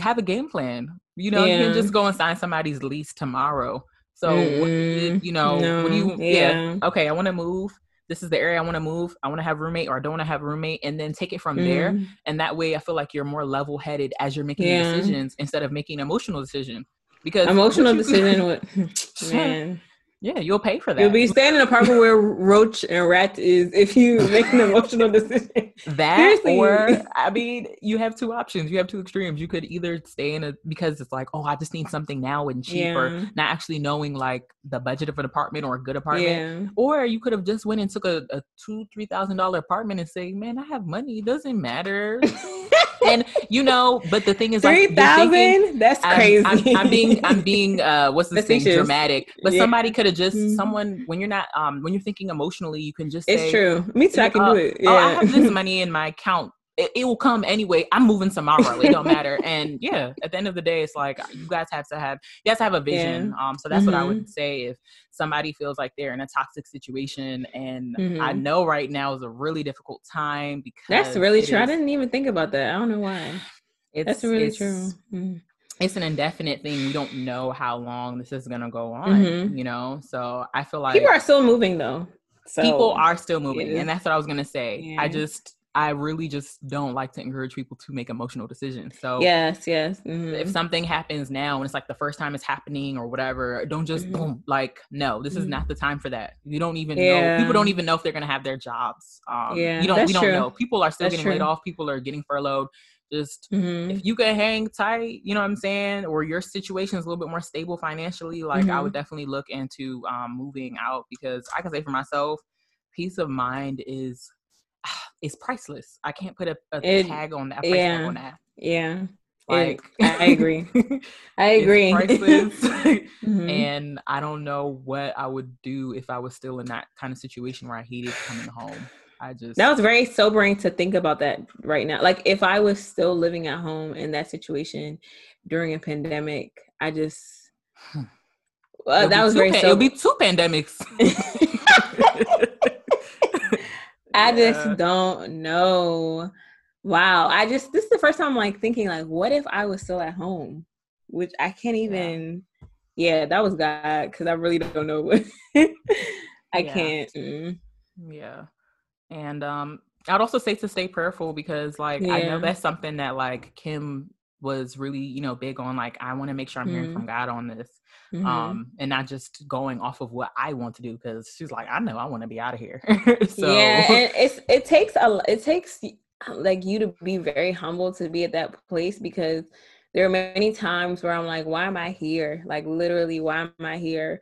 Have a game plan. You know, yeah. you can just go and sign somebody's lease tomorrow. So mm you know, no, when you yeah. yeah, okay, I want to move. This is the area I want to move. I want to have roommate or I don't want to have roommate, and then take it from mm there. And that way, I feel like you're more level headed as you're making yeah. decisions instead of making emotional decision. Because emotional decision, what man. Yeah, you'll pay for that. You'll be staying in an apartment where roach and rat is if you make an emotional decision. That Seriously. or I mean, you have two options. You have two extremes. You could either stay in a because it's like, oh, I just need something now and cheap, yeah. or not actually knowing like the budget of an apartment or a good apartment. Yeah. Or you could have just went and took a, a two, three thousand dollar apartment and say, Man, I have money, it doesn't matter. and you know, but the thing is, three thousand. That's crazy. I'm, I'm, I'm, being, I'm being, uh, what's the thing? Dramatic. But yeah. somebody could have just mm-hmm. someone when you're not, um, when you're thinking emotionally, you can just. It's true. Me too. I can uh, do it. Yeah. Oh, I have this money in my account it, it, will come anyway. I'm moving tomorrow. It don't matter. And yeah, at the end of the day, it's like you guys have to have you guys have a vision. Yeah. Um, so that's mm-hmm. what I would mm-hmm. say if somebody feels like they're in a toxic situation. And mm-hmm. I know right now is a really difficult time because that's really true. Is, I didn't even think about that. I don't know why. It's, that's really it's, true. Mm-hmm. It's an indefinite thing. We don't know how long this is gonna go on, mm-hmm. you know. So I feel like people are still moving though. So people are still moving, and that's what I was gonna say. Yeah. I just I really just don't like to encourage people to make emotional decisions. So yes, yes. Mm-hmm. If something happens now and it's like the first time it's happening or whatever, don't just mm-hmm. boom. Like no, this mm-hmm. is not the time for that. You don't even yeah. know. People don't even know if they're gonna have their jobs. Um, yeah, you don't. We don't true. know. People are still that's getting true. laid off. People are getting furloughed. Just mm-hmm. if you can hang tight, you know what I'm saying, or your situation is a little bit more stable financially, like I would mm-hmm. definitely look into um, moving out because I can say for myself, peace of mind is is priceless. I can't put a, a it, tag on that. yeah, on that. Yeah. Like it, I agree. I agree. mm-hmm. And I don't know what I would do if I was still in that kind of situation where I hated coming home. I just That was very sobering to think about that right now. Like if I was still living at home in that situation during a pandemic, I just uh, that was very it'll be two pandemics. I just don't know. Wow. I just this is the first time I'm like thinking like what if I was still at home? Which I can't even yeah, yeah that was God cuz I really don't know what I yeah. can't. Mm. Yeah. And um I'd also say to stay prayerful because like yeah. I know that's something that like Kim was really, you know, big on like I want to make sure I'm mm-hmm. hearing from God on this. Mm-hmm. Um, and not just going off of what I want to do because she's like, I know I want to be out of here. so yeah, and it's it takes a it takes like you to be very humble to be at that place because there are many times where I'm like, why am I here? Like literally, why am I here?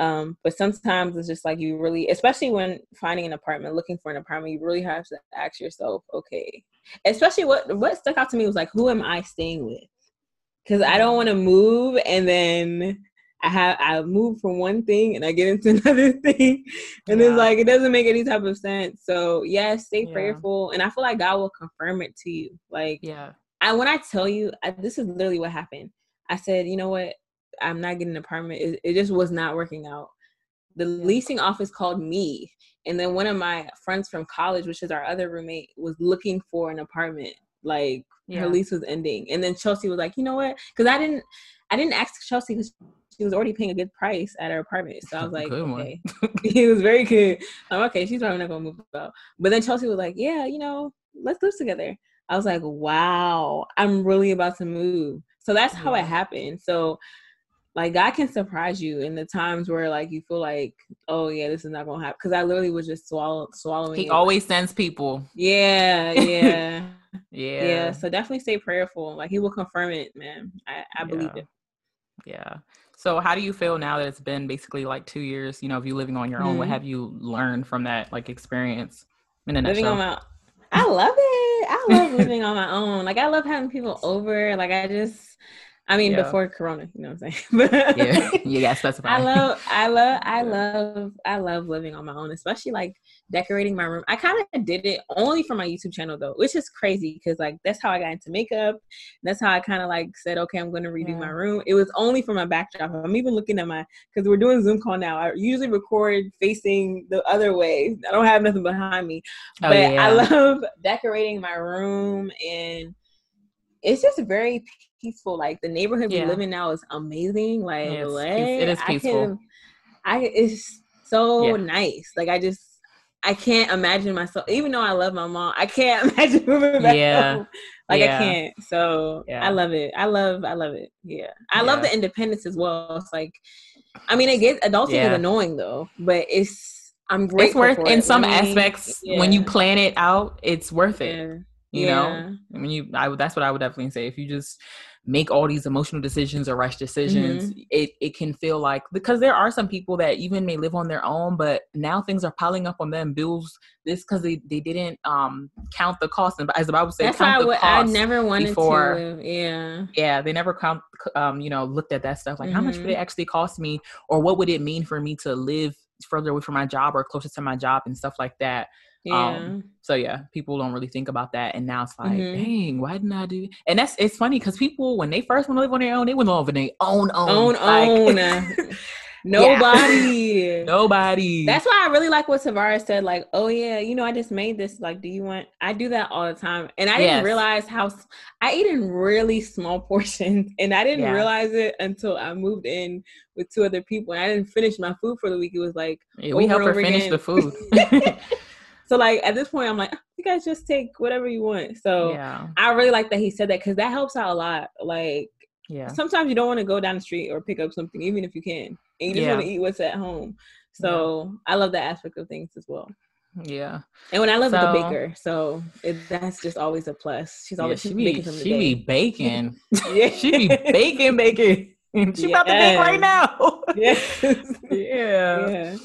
Um, but sometimes it's just like you really, especially when finding an apartment, looking for an apartment, you really have to ask yourself, okay. Especially what what stuck out to me was like, who am I staying with? Because I don't want to move and then I have I move from one thing and I get into another thing, and yeah. it's like it doesn't make any type of sense. So yes, stay yeah. prayerful, and I feel like God will confirm it to you. Like yeah, I when I tell you, I, this is literally what happened. I said, you know what, I'm not getting an apartment. It, it just was not working out. The leasing office called me, and then one of my friends from college, which is our other roommate, was looking for an apartment. Like yeah. her lease was ending, and then Chelsea was like, you know what? Because I didn't, I didn't ask Chelsea because she was already paying a good price at her apartment. So I was like, okay. it was very good. I'm okay, she's probably not gonna move out. But then Chelsea was like, Yeah, you know, let's live together. I was like, Wow, I'm really about to move. So that's how it happened. So like God can surprise you in the times where like you feel like, oh yeah, this is not gonna happen. Cause I literally was just swallow swallowing. He it. always sends people. Yeah, yeah. yeah. Yeah. So definitely stay prayerful. Like he will confirm it, man. I, I believe it. Yeah. So how do you feel now that it's been basically like two years, you know, of you living on your own? Mm-hmm. What have you learned from that like experience in a living nutshell? on my I love it. I love living on my own. Like I love having people over. Like I just I mean, before Corona, you know what I'm saying? but yeah, yeah, specify. I love, I love, I love, I love living on my own, especially like decorating my room. I kind of did it only for my YouTube channel though, which is crazy because like that's how I got into makeup. That's how I kind of like said, okay, I'm going to redo yeah. my room. It was only for my backdrop. I'm even looking at my because we're doing Zoom call now. I usually record facing the other way. I don't have nothing behind me, oh, but yeah. I love decorating my room and it's just very peaceful. Like the neighborhood yeah. we live in now is amazing. Like yeah, what? it is peaceful. I, can, I it's so yeah. nice. Like I just I can't imagine myself. Even though I love my mom, I can't imagine moving back yeah. home. Like I can't. So I love it. I love. I love it. Yeah. I love the independence as well. It's like, I mean, it gets adulting is annoying though, but it's. I'm grateful. It's worth in it. some aspects when you plan it out. It's worth it you yeah. know i mean you i that's what i would definitely say if you just make all these emotional decisions or rush decisions mm-hmm. it, it can feel like because there are some people that even may live on their own but now things are piling up on them bills this because they, they didn't um count the cost and as the bible says count the cost I never wanted before, to yeah yeah they never count um you know looked at that stuff like mm-hmm. how much would it mm-hmm. actually cost me or what would it mean for me to live further away from my job or closer to my job and stuff like that yeah. Um, so yeah, people don't really think about that, and now it's like, mm-hmm. dang, why didn't I do? And that's it's funny because people when they first want to live on their own, they want to live on their own own own like, own. Nobody. Nobody. That's why I really like what Tavares said. Like, oh yeah, you know, I just made this. Like, do you want? I do that all the time, and I didn't realize how I eat in really small portions, and I didn't yeah. realize it until I moved in with two other people, and I didn't finish my food for the week. It was like yeah, we help her finish again. the food. So like at this point, I'm like, ah, you guys just take whatever you want. So yeah. I really like that he said that because that helps out a lot. Like yeah. Sometimes you don't want to go down the street or pick up something, even if you can, and you just yeah. want to eat what's at home. So yeah. I love that aspect of things as well. Yeah. And when I live so, with a baker, so it, that's just always a plus. She's always yeah, she baking be, She be baking. yeah. she be baking, baking. She yes. about to bake right now. yes. yeah. Yeah.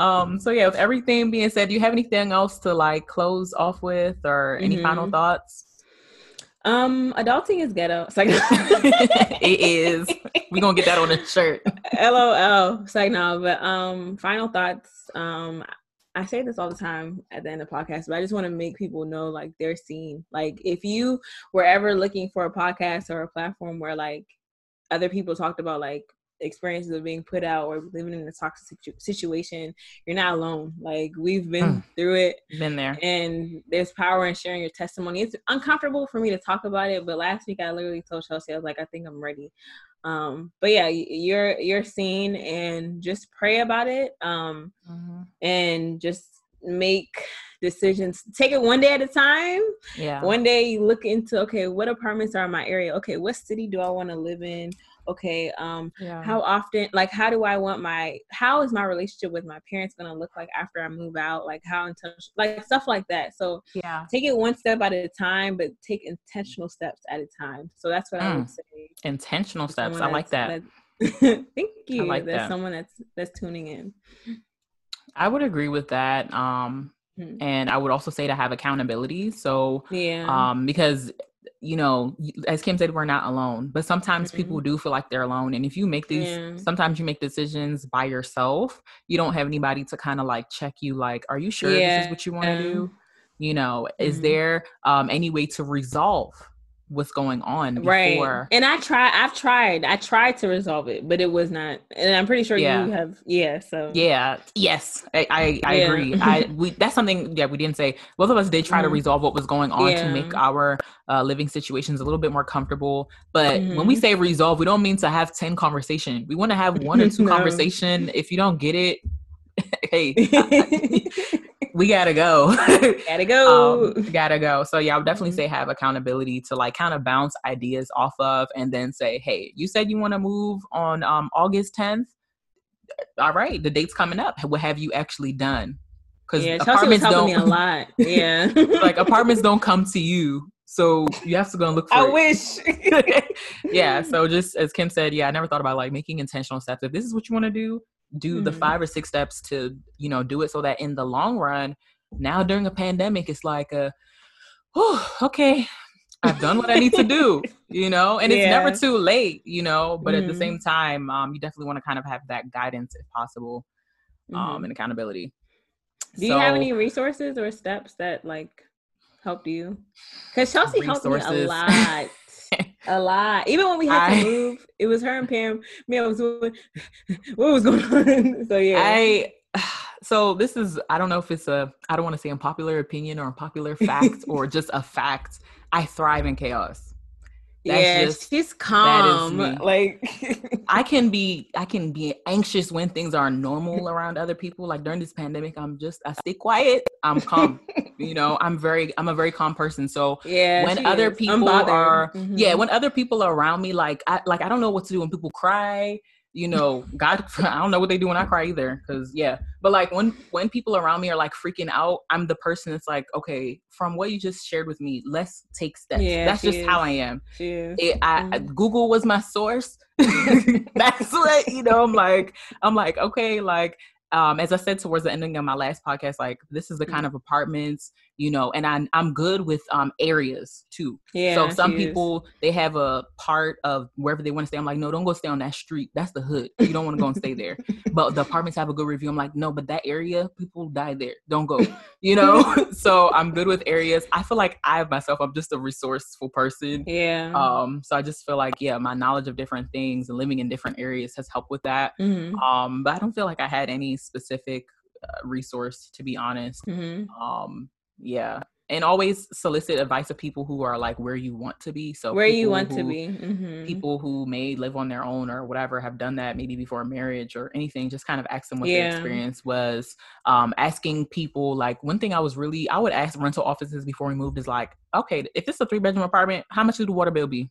Um, so yeah, with everything being said, do you have anything else to like close off with or any mm-hmm. final thoughts? Um, adulting is ghetto. It's like it is. We're gonna get that on a shirt. LOL. It's like no, but um, final thoughts. Um, I say this all the time at the end of podcasts, but I just want to make people know like they're seen. Like if you were ever looking for a podcast or a platform where like other people talked about like experiences of being put out or living in a toxic situ- situation, you're not alone. Like we've been mm. through it, been there, and there's power in sharing your testimony. It's uncomfortable for me to talk about it, but last week I literally told Chelsea I was like, I think I'm ready. Um, but yeah, you're you're seen, and just pray about it, um, mm-hmm. and just make decisions take it one day at a time yeah one day you look into okay what apartments are in my area okay what city do i want to live in okay um yeah. how often like how do i want my how is my relationship with my parents going to look like after i move out like how intentional like stuff like that so yeah take it one step at a time but take intentional steps at a time so that's what mm. i would mm. say intentional steps i like that thank you like there's that. someone that's that's tuning in i would agree with that um hmm. and I would also say to have accountability. So, yeah, um, because you know, as Kim said, we're not alone, but sometimes mm-hmm. people do feel like they're alone. And if you make these, yeah. sometimes you make decisions by yourself, you don't have anybody to kind of like check you, like, are you sure yeah. this is what you want to do? You know, mm-hmm. is there um, any way to resolve what's going on before. right and i try i've tried i tried to resolve it but it was not and i'm pretty sure yeah. you have yeah so yeah yes i i, I yeah. agree i we that's something yeah we didn't say both of us did try mm-hmm. to resolve what was going on yeah. to make our uh, living situations a little bit more comfortable but mm-hmm. when we mm-hmm. say resolve we don't mean to have 10 conversation we want to have one or two no. conversation if you don't get it hey we gotta go. gotta go. um, gotta go. So yeah, I would definitely say have accountability to like kind of bounce ideas off of, and then say, hey, you said you want to move on um, August 10th. All right, the date's coming up. What have you actually done? Because yeah, apartments don't me a lot. Yeah, like apartments don't come to you. So you have to go and look for I it. wish. yeah. So just as Kim said, yeah, I never thought about like making intentional steps. If this is what you want to do, do mm-hmm. the five or six steps to you know do it so that in the long run now during a pandemic it's like a oh okay i've done what i need to do you know and yeah. it's never too late you know but mm-hmm. at the same mm-hmm. time um, you definitely want to kind of have that guidance if possible um, mm-hmm. and accountability do so, you have any resources or steps that like helped you because chelsea resources. helped me a lot a lot. Even when we had I, to move, it was her and Pam. Me, I was doing what was going on. so yeah, I. So this is I don't know if it's a I don't want to say unpopular opinion or unpopular fact or just a fact. I thrive in chaos. That's yeah, just, she's calm. Like I can be, I can be anxious when things are normal around other people. Like during this pandemic, I'm just, I stay quiet. I'm calm. you know, I'm very, I'm a very calm person. So yeah, when other is. people are, mm-hmm. yeah, when other people are around me, like I, like I don't know what to do when people cry you know, God, I don't know what they do when I cry either. Cause yeah, but like when, when people around me are like freaking out, I'm the person that's like, okay, from what you just shared with me, let's take steps. Yeah, that's just is. how I am. It, I, mm-hmm. Google was my source. that's what, you know, I'm like, I'm like, okay, like, um, as I said towards the ending of my last podcast, like this is the kind mm-hmm. of apartments, you know, and i'm, I'm good with um areas too. Yeah. so some is. people they have a part of wherever they want to stay. I'm like, no, don't go stay on that street. That's the hood. You don't want to go and stay there. But the apartments have a good review. I'm like, no, but that area, people die there. Don't go. You know. so I'm good with areas. I feel like I myself, I'm just a resourceful person. Yeah. Um, so I just feel like, yeah, my knowledge of different things and living in different areas has helped with that. hmm Um, but I don't feel like I had any specific uh, resource to be honest. hmm Um, yeah, and always solicit advice of people who are like where you want to be. So Where you want to who- be. hmm People who may live on their own or whatever have done that maybe before marriage or anything. Just kind of ask them what their experience was. Um, asking people like one thing I was really I would ask rental offices before we moved is like, okay, if it's a three bedroom apartment, how much would the water bill be?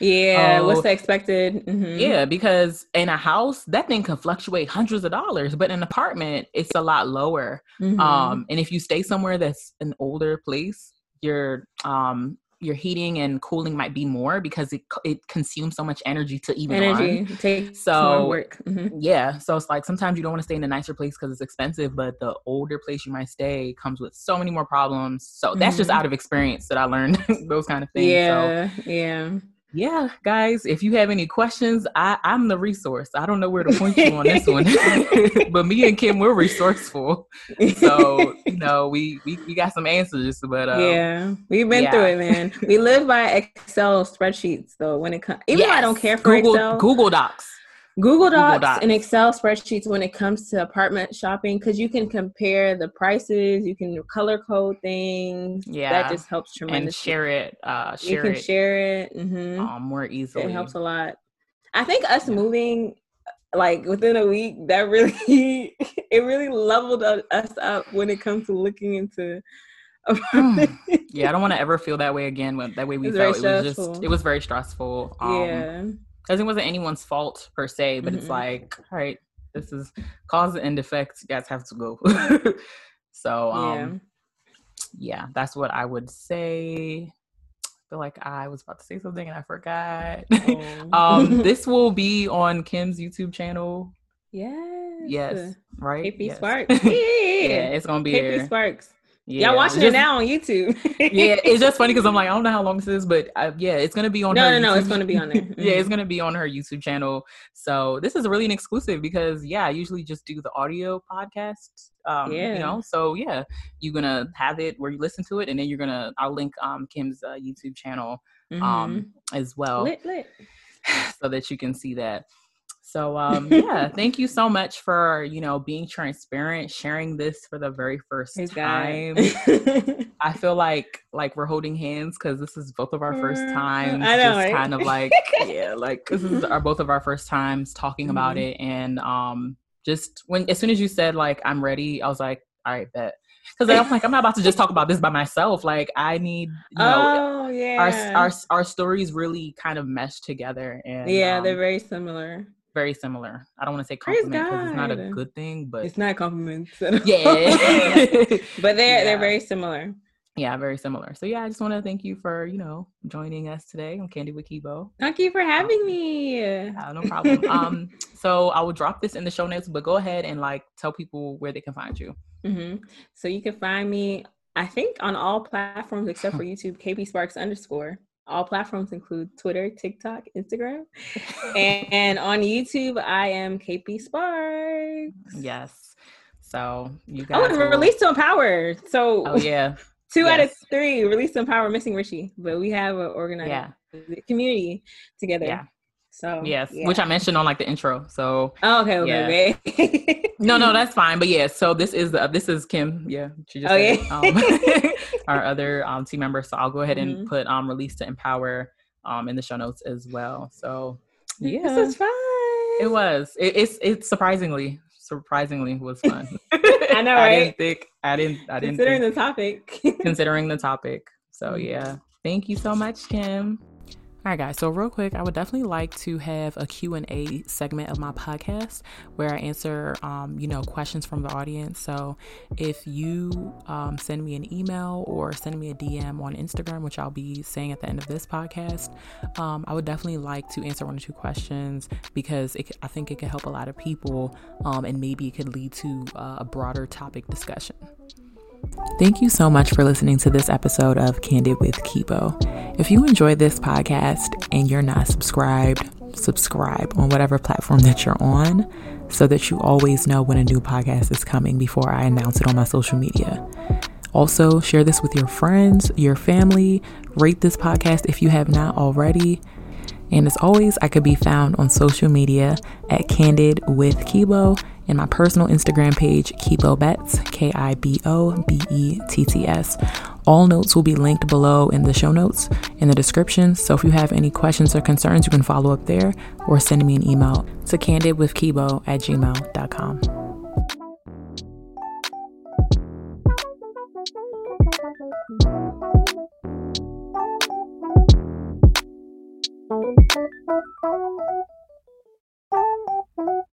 Yeah. Oh, What's the expected? hmm Yeah, because in a house, that thing can fluctuate hundreds of dollars, but in an apartment, it's a lot lower. Mhm. Um, and if you stay somewhere that's an older place, your um your heating and cooling might be more because it it consumes so much energy to even energy run. takes So- work. hmm Yeah, so it's like sometimes you don't want to stay in a nicer place because it's expensive, but the older place you might stay comes with so many more problems. So that's just Mhm. out of experience that I learned those kind of things. So Yeah. Yeah. yeah, guys, if you have any questions, I, I'm the resource. I don't know where to point you on this one, but me and Kim, we're resourceful. So, you know, we, we, we got some answers, but um, yeah, we've been through it, man. We live by Excel spreadsheets, though. When it comes, even though I don't care for Google, Excel, Google Docs. Google Docs, Docs. and Excel spreadsheets when it comes to apartment shopping, because you can compare the prices, you can color code things. Yeah, that just helps tremendously. And share it, uh, you can it share it. hmm um, more easily. it helps a lot. I think us Yeah. moving like within a week, that really it really leveled us up when it comes to looking into. yeah, I don't want to ever feel that way again. When that way we It's felt it was just it was very stressful. Um, yeah. Because it wasn't anyone's fault per se, but it's Mhm. like, all right, this is cause and effect. You guys have to go. so, um, yeah. that's what I would say. I feel like I was about to say something and I forgot. Yeah. um, this will be on Kim's YouTube channel. yes. Yes, right. KP Yes. Sparks. Yeah. yeah, it's gonna be KP there. Sparks. Yeah. Y'all watching just- it now on YouTube. yeah, it's just funny because I'm like, I don't know how long this is, but uh, yeah, it's gonna be on. No, her no, no, it's gonna be on there. yeah, it's Mhm. gonna be on her YouTube channel. So this is really an exclusive because yeah, I usually just do the audio podcast. Um, Yeah. you know, so yeah, you're gonna have it where you listen to it, and then you're gonna I'll link um Kim's uh, YouTube channel um as well lit, lit. so that you can see that. So um yeah, thank you so much for you know being transparent, sharing this for the very first time. I feel like like we're holding hands because this is both of our first Mm, times. I know, just right? kind of like yeah, like this is our both of our first times talking about Mhm. it, and um, just when as soon as you said like I'm ready, I was like, all right, bet. Because I'm like I'm not about to just talk about this by myself. Like I need you know oh yeah. our our our stories really kind of mesh together, and yeah, um, they're very similar. Very similar. I don't want to say compliment because it's not a good thing, but It's not compliments. at all. yeah. but they're Yeah. they're very similar. yeah, very similar. So yeah, I just want to thank you for you know joining us today on Candid with Kibo. Thank you for having me. Yeah, no problem. um, so I will drop this in the show notes, but go ahead and like tell people where they can find you. hmm So you can find me, I think, on all platforms except for YouTube, KP Sparks underscore. All platforms include Twitter, TikTok, Instagram, and, and on YouTube, I am KP Sparks. Yes. So you oh, guys. Oh, and will- release to empower. So Oh yeah, two out of three release to empower missing Richie, but we have an organized yeah, community together. yeah, So yes. yeah. Which I mentioned on like the intro. So Oh, okay, okay, okay. no, no, that's fine. But yeah, so this is the this is Kim. Yeah, she just Oh, yeah. um, our other um, team member. So I'll go ahead and Mhm. put um release to empower um in the show notes as well. So yeah, This is fun. it was. It, it's it's surprisingly surprisingly was fun. I know, I didn't think I didn't I didn't Considering think, the topic. considering the topic. So Mhm. yeah, thank you so much, Kim. All right, guys. So real quick, I would definitely like to have a Q&A segment of my podcast where I answer, um, you know, questions from the audience. So if you um, send me an email or send me a DM on Instagram, which I'll be saying at the end of this podcast, um, I would definitely like to answer one or two questions because it, I think it could help a lot of people um, and maybe it could lead to uh, a broader topic discussion. Thank you so much for listening to this episode of Candid with Kibo. If you enjoyed this podcast and you're not subscribed, subscribe on whatever platform that you're on so that you always know when a new podcast is coming before I announce it on my social media. Also, share this with your friends, your family, rate this podcast if you have not already. And as always, I could be found on social media at Candid with Kibo and my personal Instagram page, Kibo Betts, K I B O B E T T S. All notes will be linked below in the show notes in the description. So if you have any questions or concerns, you can follow up there or send me an email to candidwithkibo at gmail.com. Thank you. Thank you.